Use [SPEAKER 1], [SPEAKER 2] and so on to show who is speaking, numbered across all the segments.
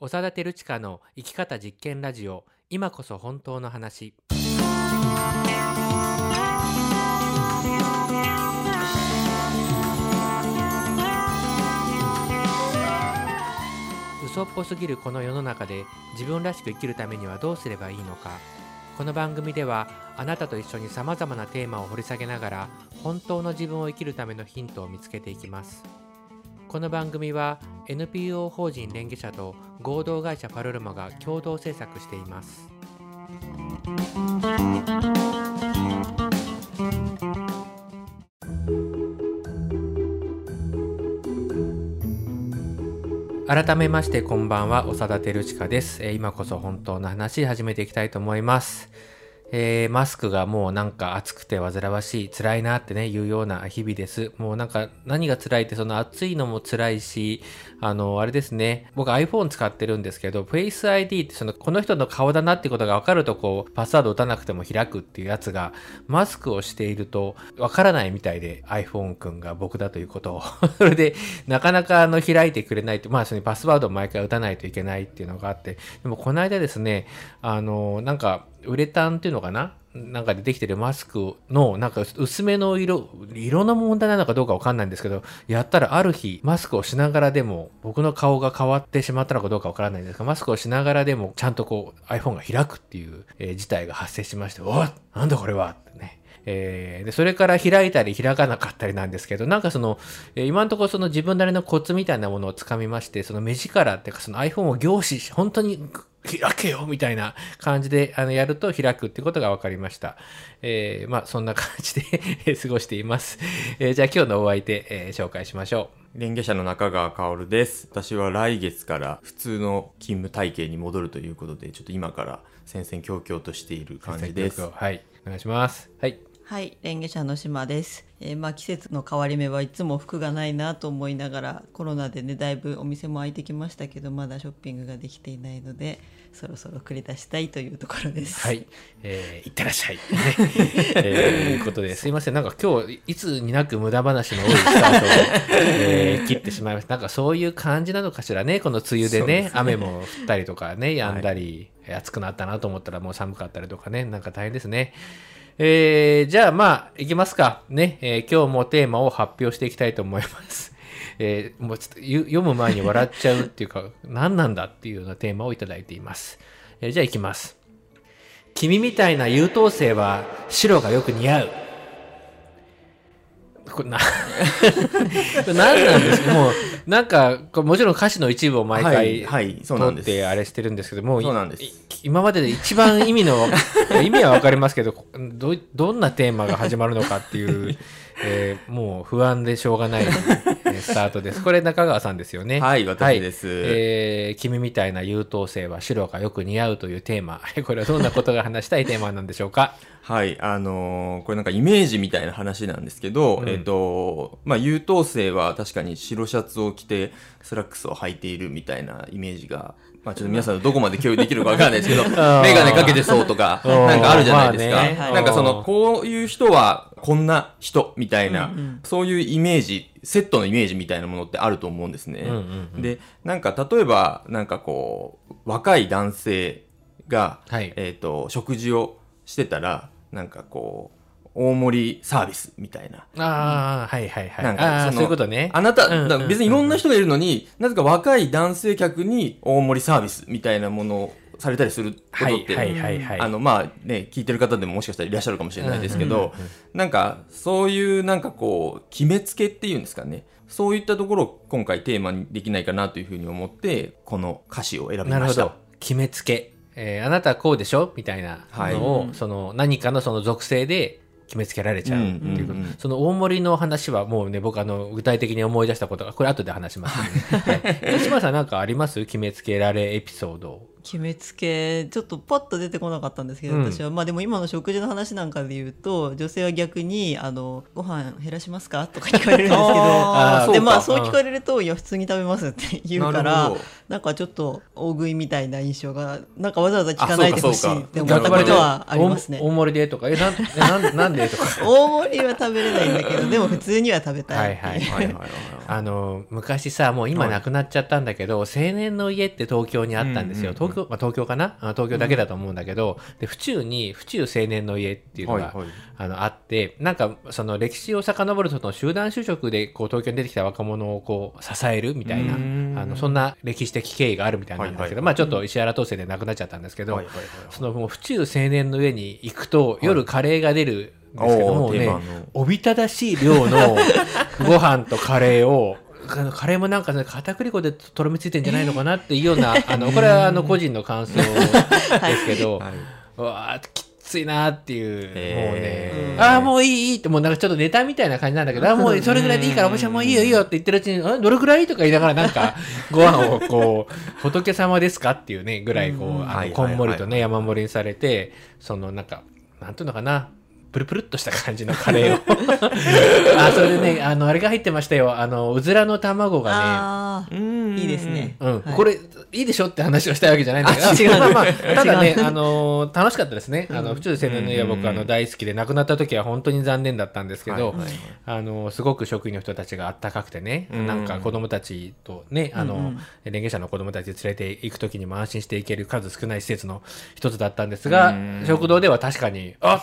[SPEAKER 1] 長田照親の生き方実験ラジオ今こそ本当の話。嘘っぽすぎるこの世の中で自分らしく生きるためにはどうすればいいのか。この番組ではあなたと一緒にさまざまなテーマを掘り下げながら本当の自分を生きるためのヒントを見つけていきます。この番組は NPO 法人連携者と合同会社パルルマが共同制作しています。改めましてこんばんは長田照親です、えー今こそ本当の話始めていきたいと思います。えーマスクがもうなんか暑くて煩わしい、辛いなってね、いうような日々です。もうなんか何が辛いって、その暑いのも辛いし、あの、あれですね、僕 iPhone 使ってるんですけど、Face ID ってその、この人の顔だなってことが分かるとこう、パスワード打たなくても開くっていうやつが、マスクをしていると分からないみたいで、iPhone 君が僕だということを。それで、なかなかあの、開いてくれないと、まあ、そのパスワードを毎回打たないといけないっていうのがあって、でもこの間ですね、あの、なんか、ウレタンっていうのかな？なんかでできてるマスクの、なんか薄めの色、色の問題なのかどうかわかんないんですけど、やったらある日、マスクをしながらでも、僕の顔が変わってしまったのかどうかわからないんですが、マスクをしながらでも、ちゃんとこう iPhone が開くっていう、えー事態が発生しまして、おっなんだこれは？ってね。えーで、それから開いたり開かなかったりなんですけど、なんかその、えー今のところその自分なりのコツみたいなものをつかみまして、その目力っていうかその iPhone を凝視し、本当に開けよみたいな感じであのやると開くってことが分かりました。えーまあそんな感じでえ ー過ごしています。えーじゃあ今日のお相手、えー紹介しましょう。
[SPEAKER 2] 連携者の中川薫です。私は来月から普通の勤務体系に戻るということで、ちょっと今から戦々恐々としている感じです。
[SPEAKER 1] はい。お願いします。はい。
[SPEAKER 3] はい、レンゲ社の島です。えーまあ季節の変わり目はいつも服がないなと思いながらコロナでねだいぶお店も開いてきましたけどまだショッピングができていないのでそろそろ繰り出したいというところです。
[SPEAKER 1] はい。えー、いってらっしゃい。ね えー、ということで、すいません。なんか今日、いつになく無駄話の多いスタートを、えー切ってしまいました。なんかそういう感じなのかしらね。この梅雨でね、
[SPEAKER 2] ですね
[SPEAKER 1] 雨も降ったりとかね、止んだり、暑くなったなと思ったらもう寒かったりとかね、なんか大変ですね。えー、じゃあまあ、いきますか。ね、えー今日もテーマを発表していきたいと思います。えーもうちょっと読む前に笑っちゃうっていうか、何なんだっていうようなテーマをいただいています。えーじゃあいきます。君みたいな優等生は白がよく似合う。これな、何なんです？かもう、なんか、もちろん歌詞の一部を毎
[SPEAKER 2] はい
[SPEAKER 1] 回、
[SPEAKER 2] はいそうなんです。
[SPEAKER 1] 取ってあれしてるんですけども、
[SPEAKER 2] そうなんです。
[SPEAKER 1] い今までで一番意味の、意味はわかりますけど、どうどんなテーマが始まるのかっていう、えーもう不安でしょうがない、えースタートです。これ中川さんですよね。
[SPEAKER 2] はい私です
[SPEAKER 1] えー君みたいな優等生は白がよく似合うというテーマ。これはどんなことが話したいテーマなんでしょうか？
[SPEAKER 2] はい、あのーこれなんかイメージみたいな話なんですけど、
[SPEAKER 1] うん
[SPEAKER 2] えっ、と、まあ、優等生は確かに白シャツを着てスラックスを履いているみたいなイメージが、まあ、ちょっと皆さんどこまで共有できるかわかんないですけど、メ
[SPEAKER 1] ー
[SPEAKER 2] ガネかけてそうとか、
[SPEAKER 1] うん
[SPEAKER 2] なんかあるじゃないですか。
[SPEAKER 1] まあね
[SPEAKER 2] なんかその、こういう人はこんな人みたいな、
[SPEAKER 3] うんうん
[SPEAKER 2] そういうイメージ、セットのイメージみたいなものってあると思うんですね。
[SPEAKER 1] うんうんうん
[SPEAKER 2] で、なんか例えば、なんかこう、若い男性が、
[SPEAKER 1] はい
[SPEAKER 2] えっ、と、食事をしてたら、なんかこう、大盛りサービスみたいな。
[SPEAKER 1] ああ、はいはいはい。
[SPEAKER 2] なんかそ
[SPEAKER 1] ういうことね。
[SPEAKER 2] あなた、
[SPEAKER 1] うんうんうん
[SPEAKER 2] 別にいろんな人がいるのに、なぜか若い男性客に大盛りサービスみたいなものをされたりすることって、
[SPEAKER 1] はいはいはいはい。
[SPEAKER 2] あの、まあね、聞いてる方でももしかしたらいらっしゃるかもしれないですけど、なんか、そういうなんかこう、決めつけっていうんですかね。そういったところを今回テーマにできないかなというふうに思って、この歌詞を選びました。
[SPEAKER 1] 決めつけ。えーあなたはこうでしょ？みたいなのを、
[SPEAKER 3] はい
[SPEAKER 1] その何かのその属性で決めつけられちゃうっていうこと、その大盛りの話はもうね、僕あの、具体的に思い出したことが、これ後で話します、ね。はい。島さんなんかあります？決めつけられエピソード。
[SPEAKER 3] 決めつけちょっとパッと出てこなかったんですけど、
[SPEAKER 1] うん。
[SPEAKER 3] 私は。まあでも今の食事の話なんかで言うと女性は逆にあの「ご飯減らしますか?」とか聞かれるんですけど でまあ
[SPEAKER 1] そう
[SPEAKER 3] 聞かれると「いや普通に食べます」って言うか
[SPEAKER 2] な
[SPEAKER 3] らなんかちょっと大食いみたいな印象がなんかわざわざ聞かないでほしいって思ったことはありますね。
[SPEAKER 1] 大大盛りでとか、え、なん、えなんなんでとか。
[SPEAKER 3] 大盛りは食べれないんだけどでも普通には食べたい
[SPEAKER 1] いはい
[SPEAKER 2] はいはいはい。
[SPEAKER 1] あの昔さもう今
[SPEAKER 2] はい。
[SPEAKER 1] なくなっちゃったんだけど、青年の家って東京にあったんですよ、東京、まあ、東京かな？あ東京だけだと思うんだけど、で府中に府中青年の家っていうのが、あのあってなんかその歴史を遡るとその集団就職でこう東京に出てきた若者をこう支えるみたいなあのそんな歴史的経緯があるみたいなんですけど、まあちょっと石原統制で亡くなっちゃったんですけど、そのもう府中青年の上に行くと夜カレーが出るんですけども、ね
[SPEAKER 2] お
[SPEAKER 1] びただしい量の ご飯とカレーを。カレーもなんかね片栗粉でとろみついてんじゃないのかなっていうような、あのこれはあの個人の感想ですけど、
[SPEAKER 2] はい。う
[SPEAKER 1] わーきついなっていう、
[SPEAKER 2] へー。
[SPEAKER 1] もうね、ああ、もういいいいって、もうなんかちょっとネタみたいな感じなんだけど、あーもうそれぐらいでいいから、おばちゃんもういいよいいよって言ってるうちに、あどれぐらいとか言いながら、なんか、ご飯をこう、仏様ですかっていうね、ぐらい、こう、あの、こんもりとね、山盛りにされて、その、なんか、なんていうのかな、プルプルっとした感じのカレーを。あ、それでね、あの、あれが入ってましたよ。あの、うずらの卵がね、
[SPEAKER 3] ああ、
[SPEAKER 2] うん。
[SPEAKER 3] いいですね。
[SPEAKER 1] うん、
[SPEAKER 3] はい。
[SPEAKER 1] これいいでしょって話をしたいわけじゃないんだけど、
[SPEAKER 3] あ違う。
[SPEAKER 1] まあまあ、ただねあのー楽しかったですね。あの、府中青年の家は僕、あの、大好きで、亡くなった時は本当に残念だったんですけど、あのーすごく職員の人たちがあったかくてね、
[SPEAKER 2] うん。
[SPEAKER 1] なんか子供たちとね、あの、連携者の子供たち連れて行く時にも安心して行ける数少ない施設の一つだったんですが、
[SPEAKER 2] うん。
[SPEAKER 1] 食堂では確かに、あ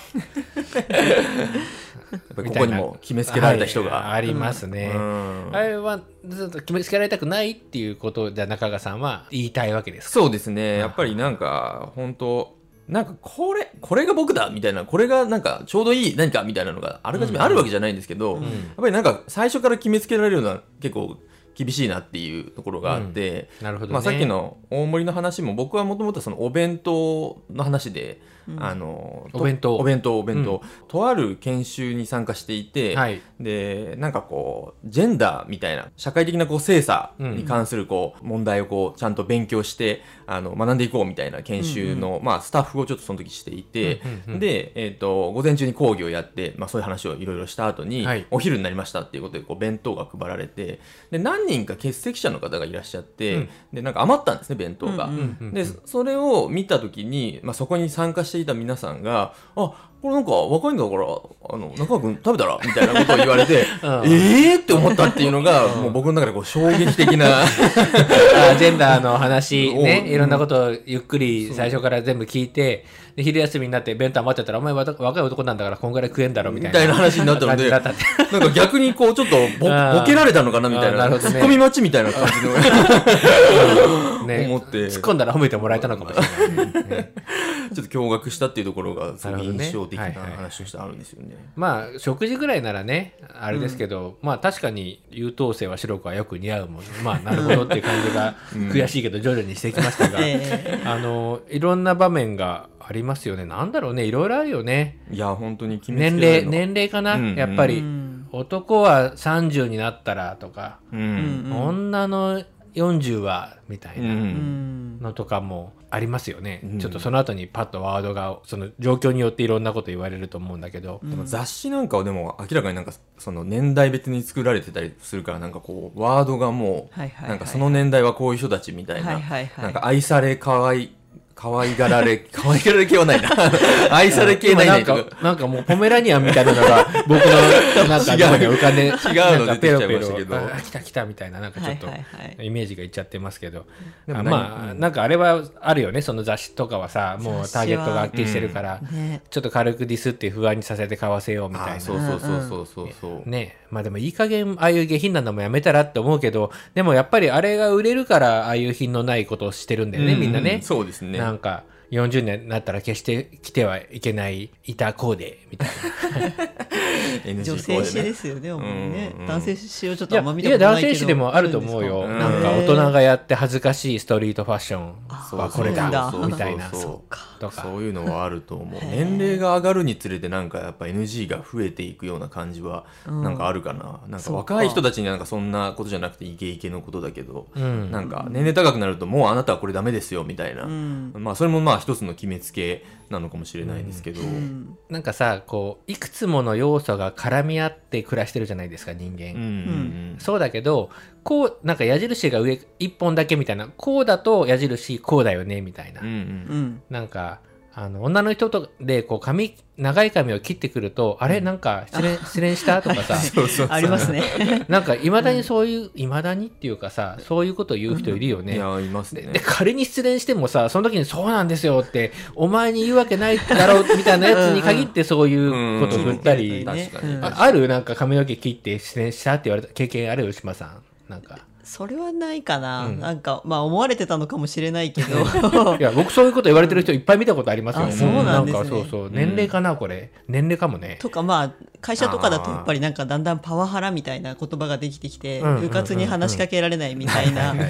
[SPEAKER 2] ここにも決めつけられた人が、
[SPEAKER 1] はいありますね。
[SPEAKER 2] うん。
[SPEAKER 1] あれはずっと決めつけられたくないっていうことじゃ中川さんは言いたいわけですか？
[SPEAKER 2] そうですね。やっぱりなんか本当なんかこれこれが僕だみたいなこれがなんかちょうどいい何かみたいなのがあらかじめあるわけじゃないんですけど、やっぱりなんか最初から決めつけられるのは結構厳しいなっていうところがあって、
[SPEAKER 1] なるほどね。
[SPEAKER 2] まあ、さっきの大盛りの話も僕はもともとそのお弁当の話で、あのと
[SPEAKER 1] お弁当。
[SPEAKER 2] お弁当お弁当、とある研修に参加していて、
[SPEAKER 1] はい。
[SPEAKER 2] でなんかこうジェンダーみたいな社会的なこう性差に関するこう問題をこうちゃんと勉強してあの学んでいこうみたいな研修の、まあ、スタッフをちょっとその時していて、で、えー、と午前中に講義をやって、まあ、そういう話をいろいろした後に、
[SPEAKER 1] はい。
[SPEAKER 2] お昼になりましたっていうことでこう弁当が配られてで何人か欠席者の方がいらっしゃって、
[SPEAKER 1] うん。
[SPEAKER 2] でなんか余ったんですね弁当が。でそれを見た時に、まあ、そこに参加していた皆さんが「あこれなんか若いんだからあの中川君食べたら?」みたいなことを言われて「
[SPEAKER 1] うん。
[SPEAKER 2] ええー!」って思ったっていうのが、もう僕の中でこう衝撃的な。
[SPEAKER 1] あジェンダーの話ね、
[SPEAKER 2] お
[SPEAKER 1] いろんなことをゆっくり最初から全部聞いて、で昼休みになって弁当余ってたら、お前若い男なんだからこんぐらい食えんだろみたいな。
[SPEAKER 2] みたいな話になったのでなんか逆にこうちょっとぼ
[SPEAKER 1] あー
[SPEAKER 2] ボケられたのかなみたいな。
[SPEAKER 1] なね
[SPEAKER 2] ツッコミ待ちみたいな感じの。
[SPEAKER 1] ね。
[SPEAKER 2] 思って。
[SPEAKER 1] 突っ込んだら褒めてもらえたのかもしれない
[SPEAKER 2] ちょっと驚愕したっていうところが印象的な
[SPEAKER 1] はいはい
[SPEAKER 2] 話としてあるんですよね。
[SPEAKER 1] まあ食事ぐらいならねあれですけど、まあ確かに優等生は白くはよく似合うもん。まあなるほどっていう感じが 悔しいけど徐々にしてきましたが、
[SPEAKER 3] え
[SPEAKER 1] あのいろんな場面がありますよね。なんだろうね。いろいろあるよね。
[SPEAKER 2] いや本当に
[SPEAKER 1] 年齢年齢かな、
[SPEAKER 2] うん
[SPEAKER 1] やっぱり、
[SPEAKER 3] うん。
[SPEAKER 1] 男は30になったらとか、
[SPEAKER 2] う
[SPEAKER 3] うんん。
[SPEAKER 1] 女の40はみたい
[SPEAKER 2] うん。
[SPEAKER 1] な
[SPEAKER 3] うん。
[SPEAKER 1] のとかもありますよね、
[SPEAKER 2] うん。
[SPEAKER 1] ちょっとその後にパッとワードがその状況によっていろんなこと言われると思うんだけど、
[SPEAKER 2] でも雑誌なんかはでも明らかになんかその年代別に作られてたりするからなんかこうワードがもうなんかその年代はこういう人たちみたい
[SPEAKER 3] はい
[SPEAKER 2] ななんか愛され可愛い可愛がられ 可愛がられ系はないな。愛され系
[SPEAKER 1] 今
[SPEAKER 2] ないな
[SPEAKER 1] んかなんかもうポメラニアンみたいなのが僕の なんか浮かんで
[SPEAKER 2] 違うの
[SPEAKER 1] なんかペロペロあ来た来たみたいななんかちょっとイメージがいっちゃってますけど、まあ、
[SPEAKER 2] うん。
[SPEAKER 1] なんかあれはあるよねその雑誌とかはさもうターゲットがはっきりしてるから、
[SPEAKER 3] ね。
[SPEAKER 1] ちょっと軽くディスって不安にさせて買わせようみたいな。
[SPEAKER 2] あそうそうそうそうそうそう。
[SPEAKER 1] ねまあでもいい加減ああいう下品なのもやめたらって思うけどでもやっぱりあれが売れるからああいう品のないことをしてるんだよね、
[SPEAKER 2] う
[SPEAKER 1] みんなね。
[SPEAKER 2] そうですね。
[SPEAKER 1] なんか40年になったら決して来てはいけない板コーデみたいな。
[SPEAKER 2] NG
[SPEAKER 3] 女性誌ですよね、主にね。
[SPEAKER 2] うんうん
[SPEAKER 3] 男性誌をちょっ
[SPEAKER 1] いや
[SPEAKER 3] とあんま見た
[SPEAKER 1] いや男
[SPEAKER 3] ことないけど。
[SPEAKER 1] 性誌でもあると思うよ。
[SPEAKER 3] あるん
[SPEAKER 1] なん。か大人がやって恥ずかしいストリートファッション
[SPEAKER 2] そう
[SPEAKER 1] はこれだみたいな
[SPEAKER 2] そう。そう
[SPEAKER 1] とか。
[SPEAKER 2] そういうのはあると思う。年齢が上がるにつれてなんかやっぱ NG が増えていくような感じはなんかあるかな、なんか
[SPEAKER 3] そうか。
[SPEAKER 2] 若い人たちになんかそんなことじゃなくてイケイケのことだけど、
[SPEAKER 1] うん。
[SPEAKER 2] なんか年齢高くなるともうあなたはこれダメですよみたいな、
[SPEAKER 3] うん。
[SPEAKER 2] まあそれもまあ一つの決めつけなのかもしれないですけど、
[SPEAKER 3] うん。
[SPEAKER 1] なんかさこういくつもの要素が絡み合って暮らしてるじゃないですか人間、
[SPEAKER 2] うんうん
[SPEAKER 1] そうだけどこうなんか矢印が上一本だけみたいなこうだと矢印こうだよねみたいな、
[SPEAKER 2] うんうん。
[SPEAKER 3] うん。
[SPEAKER 1] なんかあの女の人とでこう髪長い髪を切ってくると、あれ？なんか失恋失恋した？とかさ。
[SPEAKER 2] そうそうそう。
[SPEAKER 3] ありますね。
[SPEAKER 1] なんかいまだにそういういまだにっていうかさそういうことを言う人いるよね。
[SPEAKER 2] いやいますね。
[SPEAKER 1] で仮に失恋してもさその時に「そうなんですよ」ってお前に言うわけないだろうみたいなやつに限ってそういうことを振ったり、ある？なんか髪の毛切って失恋したって言われた経験ある？よ島さん。なんか
[SPEAKER 3] それはないかな、
[SPEAKER 1] うん。
[SPEAKER 3] なんかまあ思われてたのかもしれないけど。
[SPEAKER 1] いや僕そういうこと言われてる人いっぱい見たことありますよ。
[SPEAKER 3] あそうなんですね。
[SPEAKER 1] かそうそう。年齢かなこれ。年齢かもね。
[SPEAKER 3] とかまあ会社とかだとやっぱりなんかだんだんパワハラみたいな言葉ができてきて
[SPEAKER 1] うん
[SPEAKER 3] 部活に話しかけられないみたいな感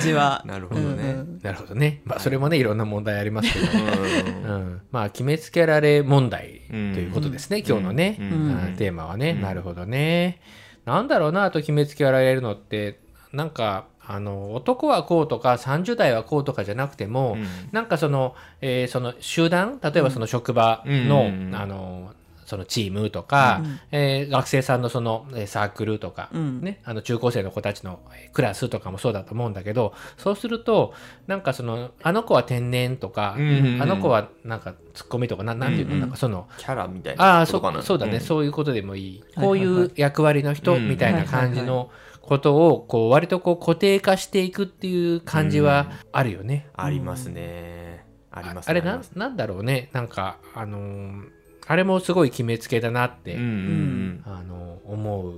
[SPEAKER 3] じは。
[SPEAKER 2] なるほどね。
[SPEAKER 3] うんうん。
[SPEAKER 1] なるほどね。まあそれもねいろんな問題ありますけど
[SPEAKER 2] うん。
[SPEAKER 1] うん、まあ決めつけられ問題ということですね、今日のね、
[SPEAKER 2] うん。
[SPEAKER 1] うん。テーマはね、なるほどね。なんだろうなあと決めつけられるのってなんかあの男はこうとか30代はこうとかじゃなくても、
[SPEAKER 2] うん。
[SPEAKER 1] なんかその,、えーその集団例えばその職場の,、
[SPEAKER 2] うん。
[SPEAKER 1] あのそのチームとか、えー学生さんのそのえーサークルとか、
[SPEAKER 3] うん。
[SPEAKER 1] ね、あの中高生の子たちのえークラスとかもそうだと思うんだけどそうするとなんかそのあの子は天然とか、
[SPEAKER 2] うんうんうん。
[SPEAKER 1] あの子はなんかツッコミとかななんていうの、なんかその
[SPEAKER 2] キャラみたい
[SPEAKER 1] ああそそうだね、
[SPEAKER 2] ん
[SPEAKER 1] そういうことでもいい、
[SPEAKER 3] はい
[SPEAKER 1] こういう役割の人
[SPEAKER 2] うん。
[SPEAKER 1] みたいな感じのことをこう割とこう固定化していくっていう感じはあるよね。
[SPEAKER 2] ありますね。あります。
[SPEAKER 1] あれななんだろうね。なんかあのーあれもすごい決めつけだなって、
[SPEAKER 2] うんうん
[SPEAKER 1] あの思う。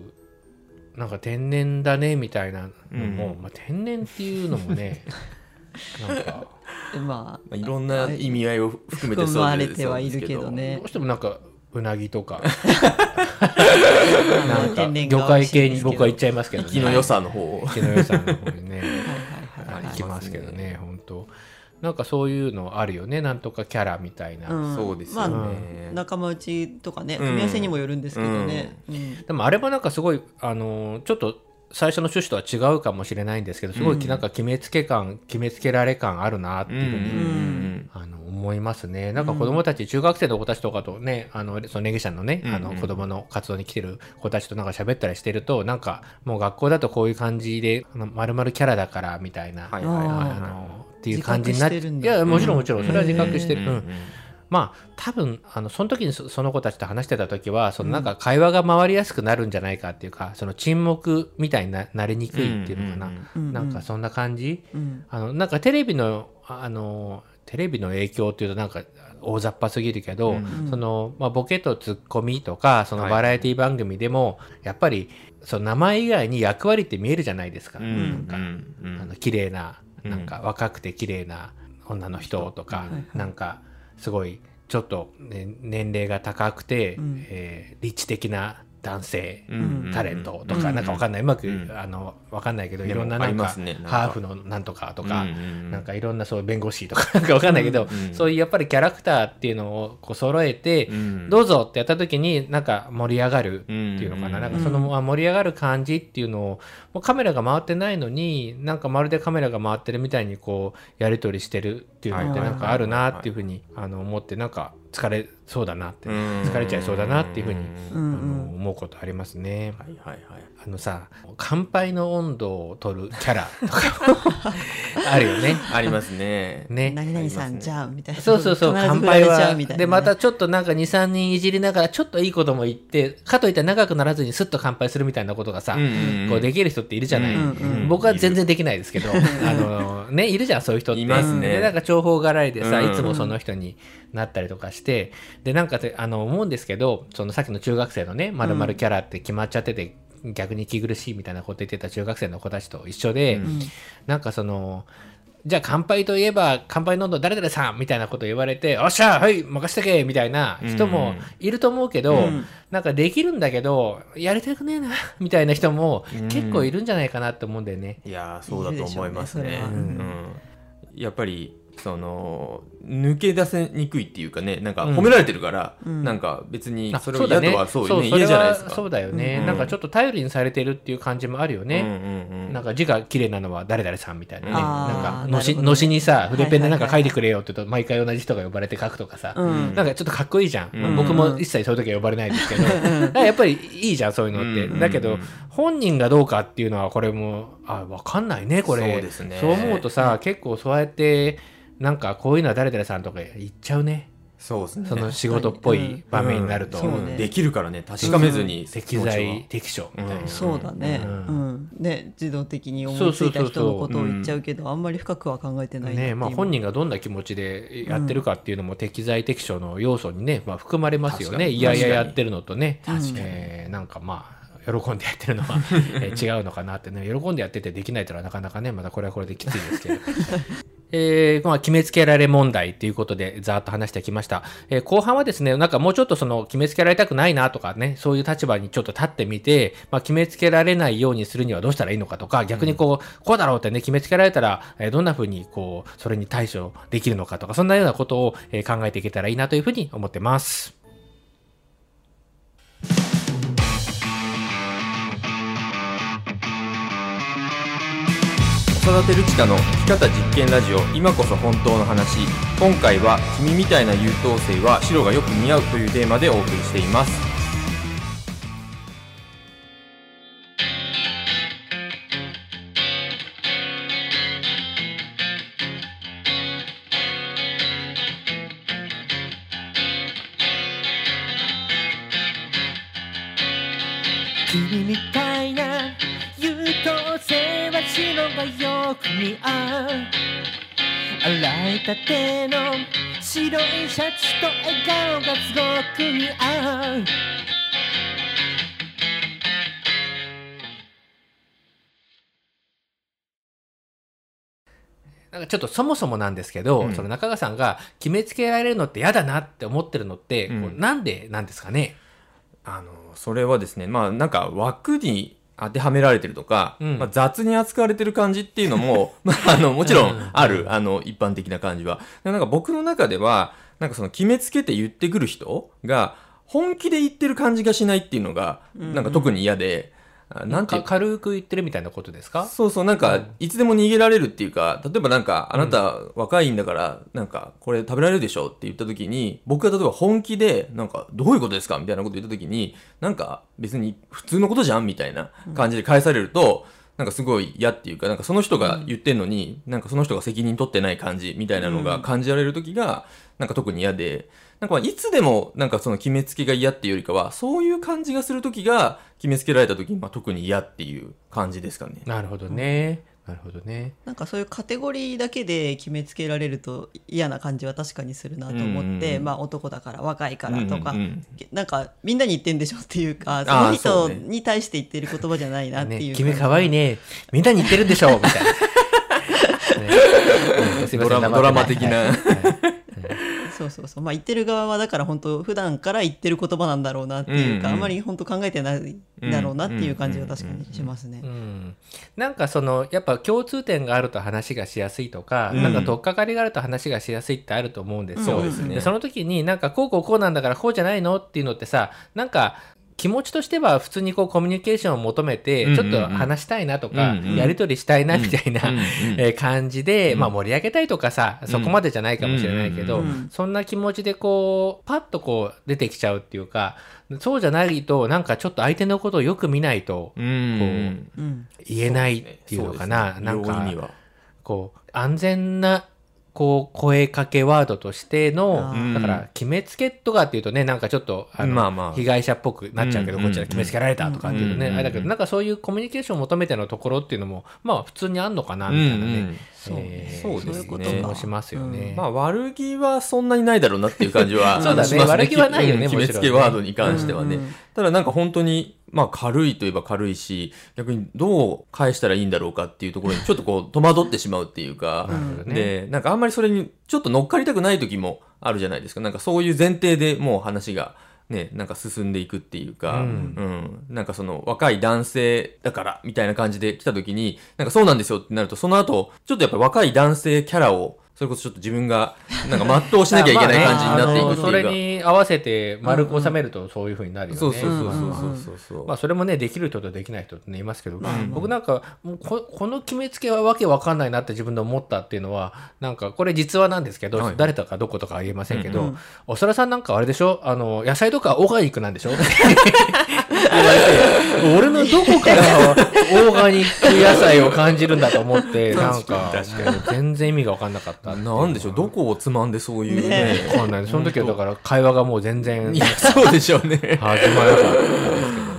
[SPEAKER 1] なんか天然だねみたいなのも、
[SPEAKER 2] うん。
[SPEAKER 1] まあ、天然っていうのもね なんか
[SPEAKER 3] ま
[SPEAKER 2] まあいろんな意味合いを含めて
[SPEAKER 3] 含まれてはいるけどね。
[SPEAKER 1] ど。うしてもなんかうなぎとか
[SPEAKER 3] あ
[SPEAKER 1] なんか魚介系に僕は言っちゃいますけどね。
[SPEAKER 2] 生きの良さの方を。
[SPEAKER 1] 生きの良さの方にね行きますけどね本当なんかそういうのあるよね。なんとかキャラみたいな、
[SPEAKER 3] うん。
[SPEAKER 2] そうですよ
[SPEAKER 3] まあ
[SPEAKER 2] ね
[SPEAKER 3] 仲間内とかね
[SPEAKER 2] うん。
[SPEAKER 3] 組み合わせにもよるんですけどね、うん。
[SPEAKER 1] でもあれもなんかすごいあのーちょっと最初の趣旨とは違うかもしれないんですけどすごいなんか決めつけ感、決めつけられ感あるなっていうふうに、
[SPEAKER 2] ん。
[SPEAKER 1] あの思いますね。なんか子供たち、中学生の子たちとかとね、あの、そのネギシャンのね、あの
[SPEAKER 2] うん。うん
[SPEAKER 1] 子供の活動に来てる子たちとなんか喋ったりしてると、なんかもう学校だとこういう感じで、あの丸々キャラだからみたいな、
[SPEAKER 2] はいはいはい
[SPEAKER 1] あ
[SPEAKER 2] は
[SPEAKER 1] の、っていう感じになって、いや、もちろんもちろん、それは自覚
[SPEAKER 2] い
[SPEAKER 1] してる。うん。
[SPEAKER 2] うん
[SPEAKER 1] まあ多分あのその時にそその子たちと話してた時はそのなんか会話が回りやすくなるんじゃないかっていうか、その沈黙みたいにななりにくいっていうのかな、なんかそんな感じ、
[SPEAKER 3] うん。
[SPEAKER 1] あのなんかテレビのあのテレビの影響っていうとなんか大雑把すぎるけど、
[SPEAKER 2] うん。
[SPEAKER 1] そのまあ、ボケとツッコミとかその
[SPEAKER 2] はい。
[SPEAKER 1] バラエティ番組でも、やっぱりその名前以外に役割って見えるじゃないですか。
[SPEAKER 2] うん。
[SPEAKER 1] なんかあの綺麗な
[SPEAKER 2] うん。
[SPEAKER 1] なんか若くて綺麗な女の人とか、なんかすごいちょっと、ね、年齢が高くて、
[SPEAKER 3] うん。
[SPEAKER 1] えーリッチ的な男性、
[SPEAKER 2] うん
[SPEAKER 1] タレントとか、
[SPEAKER 2] うん
[SPEAKER 1] なんかわかんない、うまく、
[SPEAKER 2] うん。
[SPEAKER 1] あのわかんないけどいろんななんかハーフのなんとかとか、なんかいろんなそういう弁護士とか なんかわかんないけど、そういうやっぱりキャラクターっていうのをこう揃えて、
[SPEAKER 2] うん
[SPEAKER 1] どうぞってやった時になんか盛り上がるっていうのかな,、
[SPEAKER 2] うん
[SPEAKER 1] なんかそのまあ盛り上がる感じっていうのをもうカメラが回ってないのになんかまるでカメラが回ってるみたいにこうやり取りしてるっていうのって
[SPEAKER 2] はい。
[SPEAKER 1] なんかあるなっていうふうにあの思ってなんか疲れそうだなって
[SPEAKER 2] うん
[SPEAKER 1] 疲れちゃいそうだなっていうふうに思うことありますね。
[SPEAKER 2] はいはいはい
[SPEAKER 1] あのさ乾杯の温度を取るキャラとか あるよね。
[SPEAKER 2] ありますね
[SPEAKER 1] ね。
[SPEAKER 3] 何々さんじゃんみたいな
[SPEAKER 1] そうそうそう、乾杯は。で、またちょっとなんか2、3人いじりながら、ちょっといいことも言って、かといって長くならずにスッと乾杯するみたいなことがさ、
[SPEAKER 2] うんうんうん
[SPEAKER 1] こうできる人っているじゃない。
[SPEAKER 3] うんうん
[SPEAKER 1] 僕は全然できないですけど、あの、ね、いるじゃん、そういう人って。
[SPEAKER 2] いますね
[SPEAKER 1] で、なんか重宝がらいでさ、
[SPEAKER 2] うん
[SPEAKER 1] いつもその人になったりとかして、で、なんかてあの、思うんですけど、そのさっきの中学生のね、まるまるキャラって決まっちゃってて、逆に息苦しいみたいなこと言ってた中学生の子たちと一緒で、
[SPEAKER 2] うん。
[SPEAKER 1] なんかその、じゃあ乾杯といえば乾杯飲んだ誰々さんみたいなこと言われて、おっしゃはい任せてけみたいな人もいると思うけど、
[SPEAKER 3] うん。
[SPEAKER 1] なんかできるんだけど、やりたくねえなみたいな人も
[SPEAKER 2] うん。
[SPEAKER 1] 結構いるんじゃないかなって思うんだよね。
[SPEAKER 2] いやーそうだと思いますね。やっぱりその抜け出せにくいっていうかねなんか
[SPEAKER 1] うん。
[SPEAKER 2] 褒められてるから、
[SPEAKER 3] うん。
[SPEAKER 2] なんか別に
[SPEAKER 1] あ
[SPEAKER 2] それを嫌とはそうね嫌じゃないですか。
[SPEAKER 1] そうだよね、
[SPEAKER 2] うん。
[SPEAKER 1] なんかちょっと頼りにされてるっていう感じもあるよね。
[SPEAKER 2] うんうんうん。
[SPEAKER 1] なんか字が綺麗なのは誰々さんみたいなね。なんかのし、のしにさ、筆ペンでなんか書
[SPEAKER 3] はい
[SPEAKER 1] てくれよって言うと、毎回同じ人が呼ばれて書くとかさ、
[SPEAKER 3] うん。
[SPEAKER 1] なんかちょっとかっこいいじゃん。
[SPEAKER 2] うん。
[SPEAKER 1] 僕も一切そういう時は呼ばれないですけど、やっぱりいいじゃん、そういうのって。
[SPEAKER 2] うん。
[SPEAKER 1] だけど、本人がどうかっていうのは、これも、あ、わかんないね、これ。
[SPEAKER 2] そうですね。
[SPEAKER 1] そう思うとさ、結構そうやって、なんかこういうのは誰々さんとか言っちゃうね。
[SPEAKER 2] そうですね。
[SPEAKER 1] その仕事っぽい場面になると。
[SPEAKER 2] うん。
[SPEAKER 3] そうね。
[SPEAKER 2] できるからね。確かめずに
[SPEAKER 1] 適材適所みたいな。
[SPEAKER 2] うん。
[SPEAKER 3] そうだね、
[SPEAKER 1] う
[SPEAKER 3] うん。んね自動的に思いついた
[SPEAKER 1] そうそうそうそう
[SPEAKER 3] 人のことを言っちゃうけどあんまり深くは考えてない
[SPEAKER 1] ねまあ、本人がどんな気持ちでやってるかっていうのも適材適所の要素にね、まあ、含まれますよね。いやいややってるのとね。
[SPEAKER 3] 確かに。
[SPEAKER 1] えーなんかまあ喜んでやってるのは、えー違うのかなってね。喜んでやっててできないというのはなかなかねまたこれはこれできついですけど。えーまあ、決めつけられ問題ということで、ざーっと話してきました。えー後半はですね、なんかもうちょっとその、決めつけられたくないなとかね、そういう立場にちょっと立ってみて、まあ、決めつけられないようにするにはどうしたらいいのかとか、逆にこう、こうだろうってね、決めつけられたら、えーどんな風にこう、それに対処できるのかとか、そんなようなことを、えー考えていけたらいいなというふうに思ってます。
[SPEAKER 2] 育てるちかの生き方実験ラジオ今こそ本当の話。今回は君みたいな優等生は白がよく似合うというテーマでお送りしています。
[SPEAKER 4] 君みたいな優等生。白がよく似合う。洗いたての白いシャツと笑顔がすごく似合う。
[SPEAKER 1] なんかちょっとそもそもなんですけど、
[SPEAKER 2] うん。
[SPEAKER 1] その中川さんが決めつけられるのって嫌だなって思ってるのって、
[SPEAKER 2] うん。
[SPEAKER 1] こうなんでなんですかね？
[SPEAKER 2] あのそれはですねまあなんか枠に当てはめられてるとか、
[SPEAKER 1] うん。
[SPEAKER 2] まあ、雑に扱われてる感じっていうのも、まあ、あのもちろ
[SPEAKER 1] うん。
[SPEAKER 2] んある、あの一般的な感じは。なんか僕の中ではなんかその決めつけて言ってくる人が本気で言ってる感じがしないっていうのがなんか特に嫌で、あなんていう。
[SPEAKER 1] か軽く言ってるみたいなことですか？
[SPEAKER 2] そうそう、なんか、いつでも逃げられるっていうか、例えばなんか、あなた若いんだから、なんか、これ食べられるでしょって言った時に、僕が例えば本気で、なんか、どういうことですか？みたいなこと言った時に、なんか、別に普通のことじゃんみたいな感じで返されると、なんかすごい嫌っていうか、なんかその人が言ってんのに、なんかその人が責任取ってない感じみたいなのが感じられる時が、なんか特に嫌で、なんかまあいつでもなんかその決めつけが嫌っていうよりかは、そういう感じがする時が決めつけられた時にまあ特に嫌っていう感じですかね。
[SPEAKER 1] なるほどね。なるほどね。
[SPEAKER 3] なんかそういうカテゴリーだけで決めつけられると嫌な感じは確かにするなと思って、
[SPEAKER 2] うん
[SPEAKER 3] まあ男だから若いからとか、
[SPEAKER 2] うんうんうん。
[SPEAKER 3] なんかみんなに言ってんでしょっていうかその人に対して言ってる言葉じゃないなっていう
[SPEAKER 1] ね、君可愛いね。みんなに言ってるんでしょみたいな。ね。
[SPEAKER 2] ドラマ的な。
[SPEAKER 1] はいはい
[SPEAKER 3] そうそうそう。まあ言ってる側はだから本当普段から言ってる言葉なんだろうなっていうか、
[SPEAKER 2] うんうん。
[SPEAKER 3] あんまり本当考えてないんだろうなっていう感じは確かにしますね。
[SPEAKER 1] うんなんかそのやっぱ共通点があると話がしやすいとか、
[SPEAKER 2] うん。
[SPEAKER 1] なんか取っかかりがあると話がしやすいってあると思うんですよ。
[SPEAKER 2] そうですね。
[SPEAKER 1] その時になんかこうこうこうなんだからこうじゃないのっていうのってさなんか気持ちとしては普通にこうコミュニケーションを求めてちょっと話したいなとか、やり取りしたいなみたいな、感じで、まあ、盛り上げたいとかさ、そこまでじゃないかもしれないけど、そんな気持ちでこうパッとこう出てきちゃうっていうかそうじゃないとなんかちょっと相手のことをよく見ないと
[SPEAKER 2] うん。
[SPEAKER 3] うん。
[SPEAKER 1] 言えないっていうのかな、なんかこう安全なこう声かけワードとしてのだから決めつけとかっていうとねなんかちょっとあの、
[SPEAKER 2] まあまあ。
[SPEAKER 1] 被害者っぽくなっちゃうけど、
[SPEAKER 2] うん
[SPEAKER 1] こっちは決めつけられたとかっていうとね、
[SPEAKER 2] うん
[SPEAKER 1] あれだけどなんかそういうコミュニケーションを求めてのところっていうのもまあ普通にあんのかなみたいなね、
[SPEAKER 2] うんうん
[SPEAKER 3] そう
[SPEAKER 1] えー
[SPEAKER 2] そう。ですね。
[SPEAKER 3] そういうこと
[SPEAKER 1] もしますよね。
[SPEAKER 2] まあ悪気はそんなにないだろうなっていう感じは
[SPEAKER 1] そうだね。
[SPEAKER 2] します
[SPEAKER 1] 悪気はないよね
[SPEAKER 2] うん。決めつけワードに関してはね、
[SPEAKER 3] うんうん。
[SPEAKER 2] ただなんか本当にまあ軽いといえば軽いし逆にどう返したらいいんだろうかっていうところに ちょっとこう戸惑ってしまうっていうか、でなんかあんまりそれにちょっと乗っかりたくない時もあるじゃないですか。なんかそういう前提でもう話がね、なんか進んでいくっていうか、
[SPEAKER 1] う
[SPEAKER 2] うん。ん、なんかその若い男性だからみたいな感じで来た時に、なんかそうなんですよってなると、その後、ちょっとやっぱ若い男性キャラを、それこそちょっと自分が、なんか全うしなきゃいけない 感じになっていくっていうか。
[SPEAKER 1] それに合わせて丸く収めるとそういうふうになるよね。
[SPEAKER 2] そうそうそうそう
[SPEAKER 3] うんうん
[SPEAKER 2] そうそう。
[SPEAKER 1] まあそれもねできる人とできない人ってねいますけど、
[SPEAKER 3] まあ
[SPEAKER 1] 僕なんかもうここの決めつけはわけわかんないなって自分で思ったっていうのはなんかこれ実話なんですけど、
[SPEAKER 2] はい
[SPEAKER 1] 誰とかどことかは言えませんけど、
[SPEAKER 3] うんうん
[SPEAKER 1] おそらさんなんかあれでしょ？あの野菜とかオーガニックなんでしょ？言われて、俺のどこからオーガニック野菜を感じるんだと思って、なんか、全然意味が分かんなかった。
[SPEAKER 2] なんでしょうどこをつまんでそういう。ね
[SPEAKER 3] ね
[SPEAKER 1] わかんない。その時はだから会話がもう全然
[SPEAKER 2] いやそうでしょうね。
[SPEAKER 1] 始まらなかった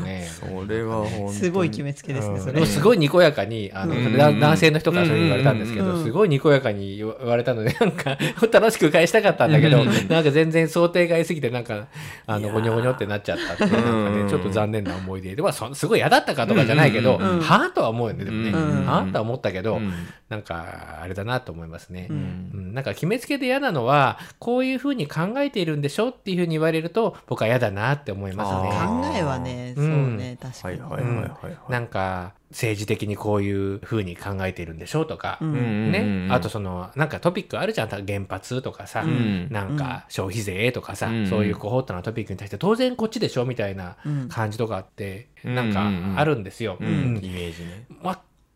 [SPEAKER 2] れは
[SPEAKER 3] すごい決めつけですね、
[SPEAKER 1] うん。
[SPEAKER 3] それ。
[SPEAKER 1] すごいにこやかにあの、男性の人からそれ言われたんですけど、
[SPEAKER 3] うん。
[SPEAKER 1] すごいにこやかに言われたので なんか楽しく返したかったんだけど、
[SPEAKER 2] うん。
[SPEAKER 1] なんか全然想定外すぎてなんかあのゴニョゴニョってなっちゃったっていうなんか
[SPEAKER 2] うん。
[SPEAKER 1] ねちょっと残念な思い出。で、まあ、そすごい嫌だったかとかじゃないけど、
[SPEAKER 3] うん。
[SPEAKER 1] はあとは思うよねでもね、
[SPEAKER 3] うん。
[SPEAKER 1] はあとは思ったけど、
[SPEAKER 2] うん。
[SPEAKER 1] なんかあれだなと思いますね。
[SPEAKER 3] う
[SPEAKER 2] うん。
[SPEAKER 1] うん、なんか決めつけで嫌なのはこういうふうに考えているんでしょっていうふうに言われると僕は嫌だなって思いますね。
[SPEAKER 2] あ
[SPEAKER 3] 考えはね、
[SPEAKER 1] う
[SPEAKER 3] そうんね確かに、
[SPEAKER 2] はいはいはいはい。はい
[SPEAKER 1] なんか政治的にこういうふうに考えているんでしょうとか、
[SPEAKER 3] うん。
[SPEAKER 2] うん
[SPEAKER 1] ね、あとそのなんかトピックあるじゃん。原発とかさ、
[SPEAKER 2] うん。
[SPEAKER 1] なんか消費税とかさ、
[SPEAKER 2] うん。
[SPEAKER 1] そういうこうホットなトピックに対して当然こっちでしょみたいな
[SPEAKER 3] うん。
[SPEAKER 1] 感じとかって
[SPEAKER 2] うん
[SPEAKER 1] なんかあるんですよ。
[SPEAKER 2] う
[SPEAKER 1] うん
[SPEAKER 2] ん。イメージね。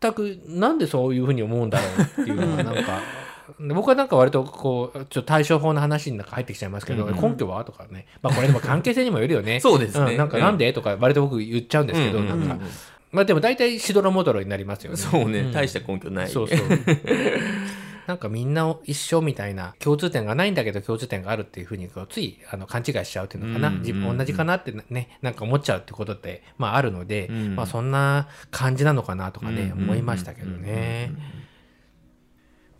[SPEAKER 1] 全くなんでそういうふうに思うんだろうっていうのがなんか。で僕はなんか割とこうちょっと対処法の話になんか入ってきちゃいますけど、
[SPEAKER 2] うん
[SPEAKER 1] 根拠は？とかね、まあ、これでも関係性にもよるよね。
[SPEAKER 2] そうですね。
[SPEAKER 1] んなんかなんで？とか割と僕言っちゃうんですけど、
[SPEAKER 2] うんうんうん。
[SPEAKER 1] なんかまあでも大体しどろもどろになりますよね。
[SPEAKER 2] そうね。
[SPEAKER 1] ん。
[SPEAKER 2] 大した根拠ない。
[SPEAKER 1] そうそう。なんかみんな一緒みたいな共通点がないんだけど共通点があるっていうふうにこうついあの勘違いしちゃうっていうのかな、
[SPEAKER 2] うんうんうん。
[SPEAKER 1] 自分同じかなってねなんか思っちゃうってことってまああるので、
[SPEAKER 2] うん。
[SPEAKER 1] まあそんな感じなのかなとかね、
[SPEAKER 2] うんうんうん
[SPEAKER 1] 思いましたけどね。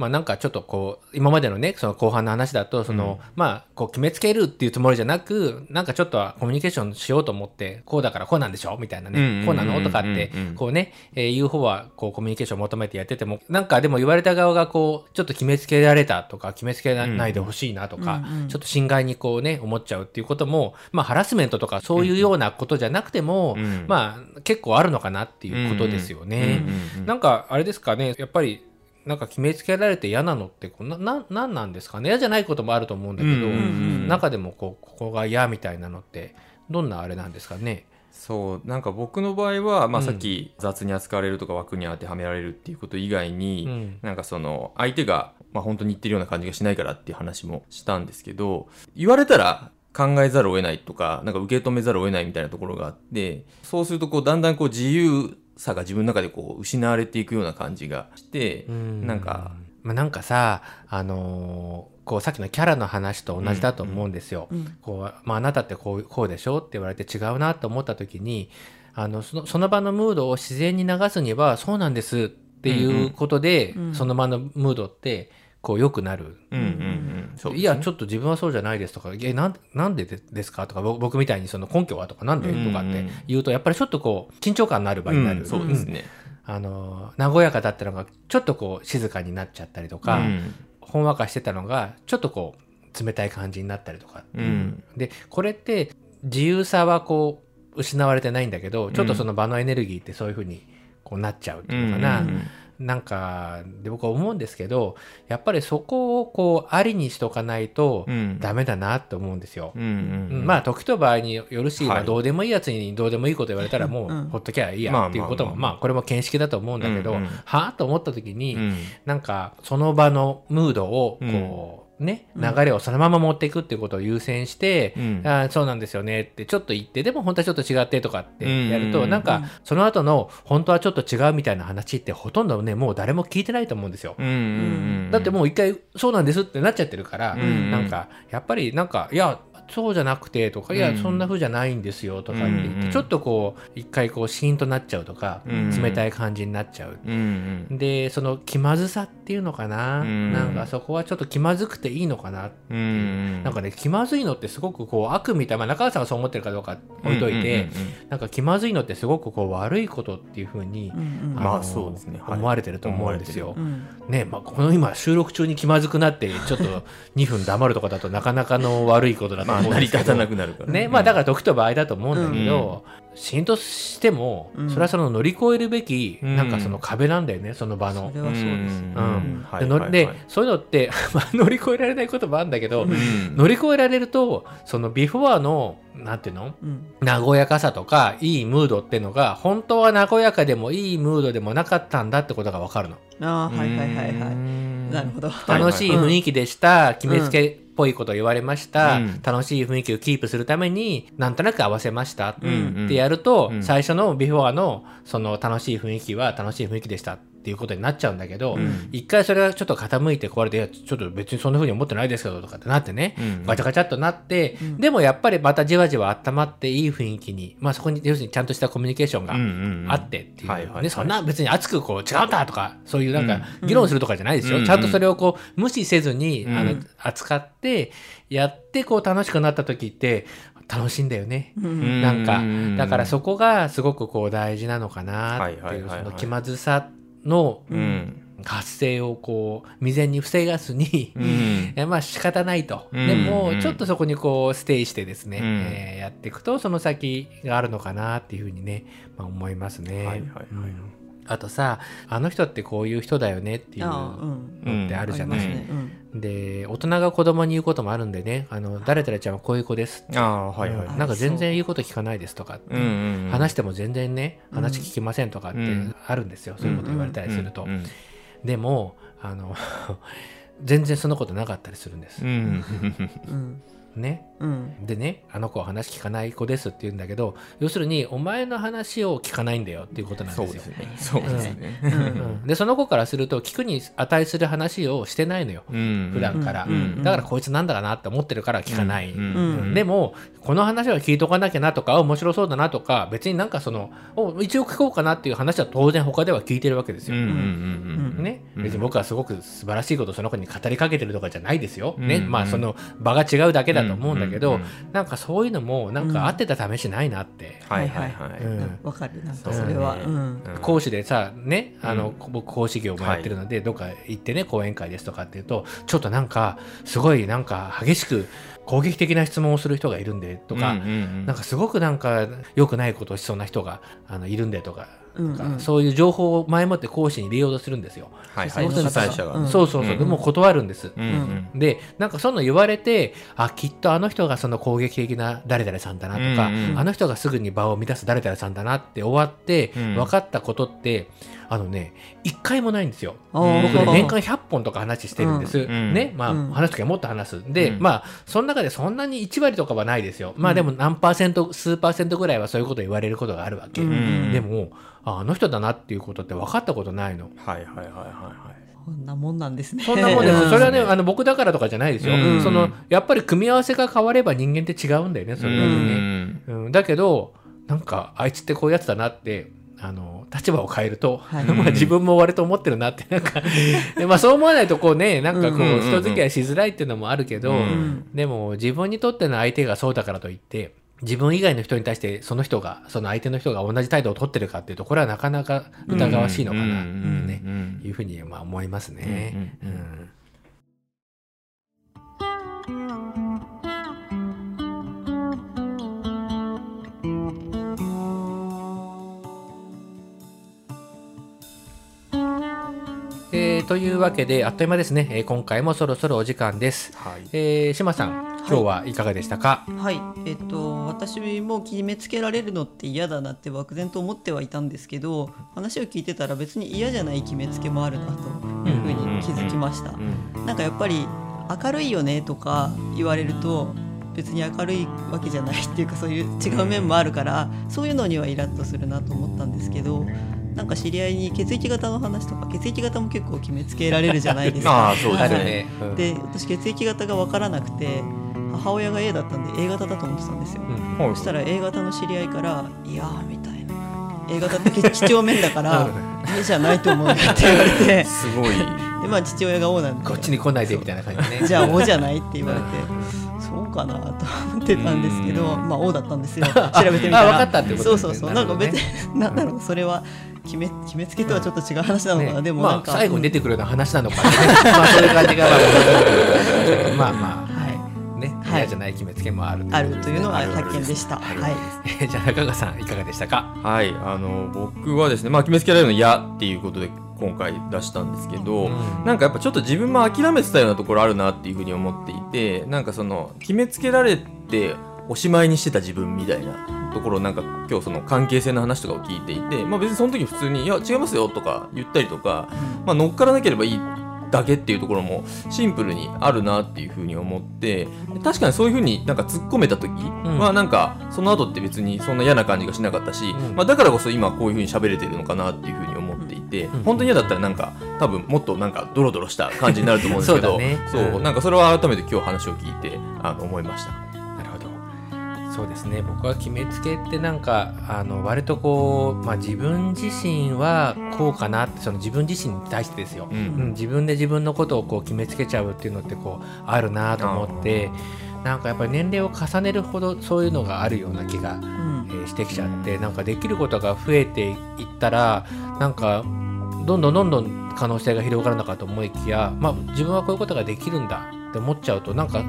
[SPEAKER 1] まあなんかちょっとこう今までのねその後半の話だとその、まあこう決めつけるっていうつもりじゃなくなんかちょっとはコミュニケーションしようと思ってこうだからこうなんでしょみたいなね、
[SPEAKER 2] うんうんうんうん
[SPEAKER 1] こうなのとかって
[SPEAKER 2] うん。うん
[SPEAKER 1] こうね、えー言う方はこうコミュニケーションを求めてやっててもなんかでも言われた側がこうちょっと決めつけられたとか決めつけないでほしいなとか、
[SPEAKER 3] うんうん
[SPEAKER 1] ちょっと心外にこうね思っちゃうっていうこともまあハラスメントとかそういうようなことじゃなくても、
[SPEAKER 2] うん。
[SPEAKER 1] まあ結構あるのかなっていうことですよね。
[SPEAKER 2] うんうん。
[SPEAKER 1] なんかあれですかねやっぱりなんか決めつけられて嫌なのってこうなななんなんですかね？嫌じゃないこともあると思うんだけど、中でもこうここが嫌みたいなのってどんなあれなんですかね？
[SPEAKER 2] そうなんか僕の場合は、まあ、
[SPEAKER 1] うん。
[SPEAKER 2] さっき雑に扱われるとか枠に当てはめられるっていうこと以外に、
[SPEAKER 1] うん。
[SPEAKER 2] なんかその相手が、まあ、本当に言ってるような感じがしないからっていう話もしたんですけど言われたら考えざるを得ないとかなんか受け止めざるを得ないみたいなところがあってそうするとこうだんだんこう自由さが自分の中でこう失われていくような感じがして、なんか
[SPEAKER 1] まあ、なんかさあのーこうさっきのキャラの話と同じだと思うんですよ。
[SPEAKER 3] うん。
[SPEAKER 1] こうまあ、あなたってこうこうでしょって言われて違うなと思った時にあのそのその場のムードを自然に流すにはそうなんですっていうことで、
[SPEAKER 3] うんうん。
[SPEAKER 1] その場のムードってこう良くなる。
[SPEAKER 2] うんうんうん。
[SPEAKER 1] いや、ちょっと自分はそうじゃないですとか、え、なんなんででですかとか、ぼ僕みたいにその根拠はとか、なんで
[SPEAKER 2] うん。
[SPEAKER 1] とかって言うと、やっぱりちょっとこう、緊張感のある場になる。
[SPEAKER 2] うん。そうですね、
[SPEAKER 1] あの、和やかだったのが、ちょっとこう、静かになっちゃったりとか、
[SPEAKER 2] うん。
[SPEAKER 1] ほんわかしてたのが、ちょっとこう、冷たい感じになったりとか。
[SPEAKER 2] う。ん。
[SPEAKER 1] で、これって、自由さはこう、失われてないんだけど、ちょっとその場のエネルギーってそういうふうに、こうなっちゃうっていうのかな。
[SPEAKER 2] うん
[SPEAKER 1] なんか、で僕は思うんですけど、やっぱりそこをこう、ありにしとかないと
[SPEAKER 2] う、ん。
[SPEAKER 1] ダメだなって思うんですよ。
[SPEAKER 2] うんうんうん。
[SPEAKER 1] まあ時と場合によるし、
[SPEAKER 2] はい。
[SPEAKER 1] まあ、どうでもいいやつにどうでもいいこと言われたら も
[SPEAKER 3] う
[SPEAKER 1] ほっときゃいい
[SPEAKER 2] まあ
[SPEAKER 1] やっていうことも
[SPEAKER 2] まあ
[SPEAKER 1] これも見識だと思うんだけど、
[SPEAKER 2] うんうん。
[SPEAKER 1] はあと思った時に、
[SPEAKER 2] うん。
[SPEAKER 1] なんかその場のムードをこう、ね
[SPEAKER 3] うん。
[SPEAKER 1] 流れをそのまま持っていくっていうことを優先して、
[SPEAKER 2] うん。
[SPEAKER 1] あーそうなんですよねってちょっと言ってでも本当はちょっと違ってとかってやると、
[SPEAKER 2] うん。うん
[SPEAKER 1] なん。かその後の本当はちょっと違うみたいな話ってほとんどねもう誰も聞いてないと思うんですよ。
[SPEAKER 2] うんうんうん
[SPEAKER 1] だってもう一回そうなんですってなっちゃってるから、
[SPEAKER 2] うん。
[SPEAKER 1] なんかやっぱりなんかいやそうじゃなくてとか、いや
[SPEAKER 2] うん。
[SPEAKER 1] そんな風じゃないんですよとかって言って、ちょっとこう一回こうシーンとなっちゃうとか、
[SPEAKER 2] うん
[SPEAKER 1] 冷たい感じになっちゃう。でその気まずさっていうのかな、
[SPEAKER 2] うん
[SPEAKER 1] なんかそこはちょっと気まずくていいのかな、
[SPEAKER 2] う。んうん
[SPEAKER 1] なんかね気まずいのってすごくこう悪みたいな、まあ、中川さんがそう思ってるかどうか置いといて、なんか気まずいのってすごくこう悪いことっていう風に、
[SPEAKER 2] まあそうですね。はい。
[SPEAKER 1] 思われてると思うんですよ。
[SPEAKER 3] うん。
[SPEAKER 1] ねまあ、この今収録中に気まずくなってちょっと 2分黙るとかだとなかなかの悪いことだと
[SPEAKER 2] ま成り立たなくなるから。
[SPEAKER 1] ねまあ、だから時と場合だと思うんだけど、シーンとしても、
[SPEAKER 3] うん。
[SPEAKER 1] それはその乗り越えるべき、
[SPEAKER 2] うん。
[SPEAKER 1] なんかその壁なんだよねその場の。
[SPEAKER 3] そ。れはそうです。ね
[SPEAKER 1] うん。
[SPEAKER 2] はい
[SPEAKER 1] でそういうのって、まあ、乗り越えられないこともあるんだけど、
[SPEAKER 2] うん。
[SPEAKER 1] 乗り越えられるとそのビフォアのなんていうの？
[SPEAKER 3] うん。
[SPEAKER 1] 和やかさとかいいムードっていうのが本当は和やかでもいいムードでもなかったんだってことが分かるの。
[SPEAKER 3] ああはいはいはいはい。なるほど。
[SPEAKER 1] 楽しい雰囲気でした、決めつけっぽいこと言われました、
[SPEAKER 2] うん。
[SPEAKER 1] 楽しい雰囲気をキープするためになんとなく合わせました。
[SPEAKER 2] うんうん。
[SPEAKER 1] ってやると、
[SPEAKER 2] うん。
[SPEAKER 1] 最初のビフォーのその楽しい雰囲気は楽しい雰囲気でした。っていうことになっちゃうんだけど、
[SPEAKER 2] うん。
[SPEAKER 1] 一回それがちょっと傾いて壊れていやちょっと別にそんな風に思ってないですけどとかってなってね、
[SPEAKER 2] うん。
[SPEAKER 1] ガチャガチャっとなって、でもやっぱりまたじわじわ温まっていい雰囲気にまあそこに要するにちゃんとしたコミュニケーションが
[SPEAKER 2] うんうんうん。
[SPEAKER 1] あってっていう、
[SPEAKER 2] はいはいはい。
[SPEAKER 1] ねそんな別に熱くこう違うんだとかそういうなんか議論するとかじゃないですよ、
[SPEAKER 2] うん。
[SPEAKER 1] ちゃんとそれをこう無視せずに、
[SPEAKER 2] うん。
[SPEAKER 1] あの扱ってやってこう楽しくなった時って楽しいんだよね。
[SPEAKER 2] うん。
[SPEAKER 1] なんか
[SPEAKER 2] うん。
[SPEAKER 1] だからそこがすごくこう大事なのかなって
[SPEAKER 2] はいうはいはい。
[SPEAKER 1] その気まずさの
[SPEAKER 2] うん
[SPEAKER 1] 発生をこう未然に防がずに、
[SPEAKER 2] うん。
[SPEAKER 1] えまあ仕方ないと、
[SPEAKER 2] うん。
[SPEAKER 1] でも
[SPEAKER 2] うん
[SPEAKER 1] ちょっとそこにこうステイしてですね、
[SPEAKER 2] うん。
[SPEAKER 1] えーやっていくとその先があるのかなっていうふうにね、まあ、思いますね。
[SPEAKER 2] はいはいはい。
[SPEAKER 1] うんあとさあの人ってこういう人だよねっていうのってあるじゃない、で大人が子供に言うこともあるんでね「あの誰々ちゃんはこういう子です」
[SPEAKER 2] ああはいはい。
[SPEAKER 1] うん。なんか全然言うこと聞かないですとかって、
[SPEAKER 2] うんうんうん。
[SPEAKER 1] 話しても全然ね話聞きませんとかって
[SPEAKER 2] うん。
[SPEAKER 1] あるんですよ、そういうこと言われたりすると、でもあの 全然そんなことなかったりするんです、ね？
[SPEAKER 3] うん。
[SPEAKER 1] でねあの子は話聞かない子ですって言うんだけど要するにお前の話を聞かないんだよっていうことなんですよ。
[SPEAKER 2] ですね。そうですね。
[SPEAKER 1] うん。でその子からすると聞くに値する話をしてないのよ。
[SPEAKER 2] うん。
[SPEAKER 1] 普段から、
[SPEAKER 2] うん。
[SPEAKER 1] だからこいつなんだかなって思ってるから聞かない、でもこの話は聞いとかなきゃなとかあ面白そうだなとか別になんかそのお一応聞こうかなっていう話は当然他では聞いてるわけですよ、
[SPEAKER 2] うん。うん。うん。うん。
[SPEAKER 1] ね、
[SPEAKER 2] うん。
[SPEAKER 1] 別に僕はすごく素晴らしいことをその子に語りかけてるとかじゃないですよ、ね
[SPEAKER 2] うん。
[SPEAKER 1] まあその場が違うだけだと思うん。だけど、
[SPEAKER 2] うんうん。
[SPEAKER 1] なんかそういうのもなんか合ってた試しないなって、
[SPEAKER 2] はいはいはい。
[SPEAKER 1] うん。
[SPEAKER 3] わかるなんかそれは。
[SPEAKER 2] ね。
[SPEAKER 3] うん。
[SPEAKER 2] うん。
[SPEAKER 1] 講師でさねあの、
[SPEAKER 2] う
[SPEAKER 1] 僕講師業もやってるので、どっか行ってね講演会ですとかっていうとちょっとなんかすごいなんか激しく攻撃的な質問をする人がいるんでとか、
[SPEAKER 2] うんうんうん。
[SPEAKER 1] なんかすごくなんか良くないことをしそうな人があのいるんでとか。
[SPEAKER 3] うん
[SPEAKER 1] とかそういう情報を前もって講師に入れようとするんですよ。
[SPEAKER 2] はいはい。
[SPEAKER 3] そうそう
[SPEAKER 2] 主催者が。
[SPEAKER 3] うん。
[SPEAKER 1] そうそうそう、でも断るんです。
[SPEAKER 2] うんうん。
[SPEAKER 1] でなんかその言われてあきっとあの人がその攻撃的な誰々さんだなとか、
[SPEAKER 2] うんうん。
[SPEAKER 1] あの人がすぐに場を乱す誰々さんだなって終わって
[SPEAKER 2] うん。
[SPEAKER 1] 分かったことって、あのね一回もないんですよ。僕ね年間100本とか話してるんです、
[SPEAKER 2] うん。
[SPEAKER 1] ね。まあ、
[SPEAKER 3] うん。
[SPEAKER 1] 話す時はもっと話す。で、
[SPEAKER 2] うん。
[SPEAKER 1] まあその中でそんなに1割とかはないですよ。まあでも何パーセント数パーセントぐらいはそういうこと言われることがあるわけ、
[SPEAKER 3] うん。
[SPEAKER 1] でもああの人だなっていうことって分かったことないの。
[SPEAKER 2] はいはいはいはいはい。
[SPEAKER 3] こんなもんなんですね。
[SPEAKER 1] そんなもんです。
[SPEAKER 3] う
[SPEAKER 1] それはね、あの僕だからとかじゃないですよ。
[SPEAKER 2] うん。
[SPEAKER 1] そのやっぱり組み合わせが変われば人間って違うんだよね、それだけね。うん。だけど、なんかあいつってこういうやつだなって。あの立場を変えると、
[SPEAKER 3] はい。
[SPEAKER 1] まあ自分も割と思ってるなってなんか で、まあ、そう思わないとこうねなんかこう人付き合いしづらいっていうのもあるけど、
[SPEAKER 2] うん。
[SPEAKER 1] でも自分にとっての相手がそうだからといって自分以外の人に対してその人がその相手の人が同じ態度を取ってるかっていうとこれはなかなか疑わしいのかなってね、
[SPEAKER 2] うん
[SPEAKER 1] いうふうにまあ思いますね。
[SPEAKER 2] うん
[SPEAKER 1] えーというわけであっという間ですね、えー今回もそろそろお時間です。
[SPEAKER 2] はい。
[SPEAKER 1] えー、島さん今日はいかがでしたか、
[SPEAKER 3] はい、えっと私も決めつけられるのって嫌だなって漠然と思ってはいたんですけど話を聞いてたら別に嫌じゃない決めつけもあるなというふうに気づきました。
[SPEAKER 2] うん。
[SPEAKER 3] なんかやっぱり明るいよねとか言われると別に明るいわけじゃないっていうかそういう違う面もあるからそういうのにはイラッとするなと思ったんですけどなんか知り合いに血液型の話とか血液型も結構決めつけられるじゃないですか。
[SPEAKER 2] ああそうですね。
[SPEAKER 3] で私血液型が分からなくて母親が A だったんで A 型だと思ってたんですよ。
[SPEAKER 1] うん
[SPEAKER 2] はい
[SPEAKER 3] そしたら A 型の知り合いから「いやー」みたいな「A 型って几帳面だから家じゃないと思うよ」って言われて。
[SPEAKER 2] すごい。
[SPEAKER 3] でまあ父親が O なんで
[SPEAKER 1] こっちに来ないでみたいな感じね。
[SPEAKER 3] じゃあ O じゃないって言われてそうかなと思ってたんですけどまあ O だったんですよ。調べてみたら。
[SPEAKER 1] あ分かったってことですね。
[SPEAKER 3] そうそうそう。なんか別
[SPEAKER 1] な
[SPEAKER 3] になんだろうそれは決め決めつけとはちょっと違う話なのかな、
[SPEAKER 1] ね。
[SPEAKER 3] でもなんか、
[SPEAKER 1] まあ、最後に出
[SPEAKER 3] て
[SPEAKER 1] てくるような話なのかな、ね、まあそういう感じがまあまあ
[SPEAKER 3] はい。
[SPEAKER 1] ね。
[SPEAKER 3] はい。
[SPEAKER 1] 嫌じゃない決めつけもある
[SPEAKER 3] あるというのは発見でした。はい。
[SPEAKER 1] えじゃあ中川さんいかがでしたか？
[SPEAKER 2] はい。あの僕はですねまあ決めつけられるの嫌っていうことで今回出したんですけど、
[SPEAKER 1] うん。
[SPEAKER 2] なんかやっぱちょっと自分も諦めてたようなところあるなっていうふうに思っていてなんかその決めつけられておしまいにしてた自分みたいなところをなんか今日その関係性の話とかを聞いていて、まあ、別にその時普通に「いや違いますよ」とか言ったりとか、まあ、乗っからなければいいっだけっていうところもシンプルにあるなっていうふうに思って確かにそういうふうになんか突っ込めた時はなんかその後って別にそんな嫌な感じがしなかったし、
[SPEAKER 1] うん。
[SPEAKER 2] まあ、だからこそ今こういうふうに喋れてるのかなっていうふうに思
[SPEAKER 1] うん
[SPEAKER 2] 本当に嫌だったらなんか多分もっとなんかドロドロした感じになると思うんですけど
[SPEAKER 1] そうだね。
[SPEAKER 2] そう
[SPEAKER 1] うん。
[SPEAKER 2] なんかそれは改めて今日話を聞いてあの思いました。
[SPEAKER 1] なるほど。そうですね。僕は決めつけってなんかあの割とこう、まあ、自分自身はこうかなってその自分自身に対してですよ、
[SPEAKER 2] うん。
[SPEAKER 1] うん、自分で自分のことをこう決めつけちゃうっていうのってこうあるなと思ってなんかやっぱり年齢を重ねるほどそういうのがあるような気が、
[SPEAKER 3] うん。
[SPEAKER 1] えーしてきちゃってなんかできることが増えていったらなんかどんどんどんどん可能性が広がるのかと思いきや、まあ、自分はこういうことができるんだって思っちゃうとなんか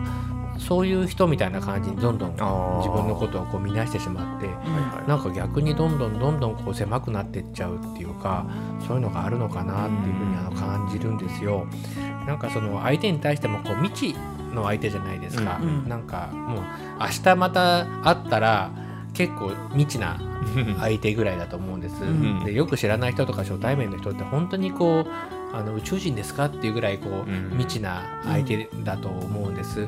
[SPEAKER 1] そういう人みたいな感じにどんどん自分のことをこう見なしてしまってなんか逆にどんどんどんどんこう狭くなっていっちゃうっていうかそういうのがあるのかなっていうふうにあの感じるんですよ。なんかその相手に対してもこう未知の相手じゃないですか、
[SPEAKER 3] うんうん。
[SPEAKER 1] なんかもう明日また会ったら結構未知な相手ぐらいだと思うんです、
[SPEAKER 3] ん。
[SPEAKER 1] でよく知らない人とか初対面の人って本当にこうあの宇宙人ですかっていうぐらいこう、
[SPEAKER 2] うん。
[SPEAKER 1] 未知な相手だと思うんです、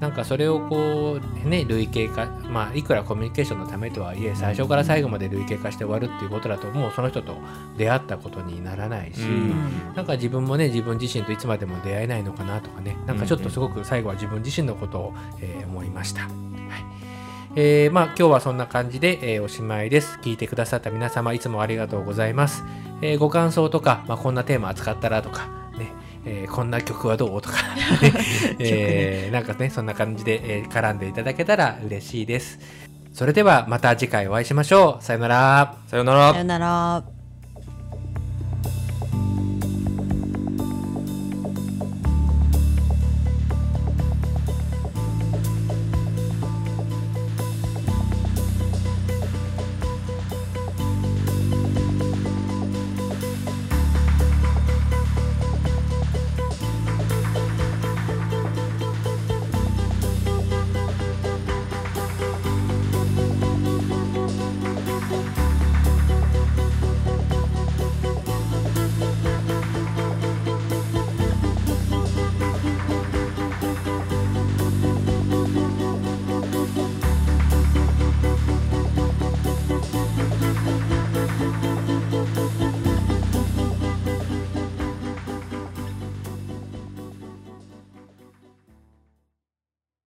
[SPEAKER 1] なんかそれをこうね類型化まあいくらコミュニケーションのためとはいえ最初から最後まで類型化して終わるっていうことだともうその人と出会ったことにならないし、
[SPEAKER 2] うん
[SPEAKER 1] なんか自分もね自分自身といつまでも出会えないのかなとかねなんかちょっとすごく最後は自分自身のことを、えー思いました。はいえーまあ今日はそんな感じで、えーおしまいです。聞いてくださった皆様いつもありがとうございます。えーご感想とか、まあ、こんなテーマ扱ったらとか、ねえーこんな曲はどう？とか、ねえーなんかねそんな感じで、えー絡んでいただけたら嬉しいです。それではまた次回お会いしましょう。さよなら。
[SPEAKER 2] さよなら
[SPEAKER 3] さよなら。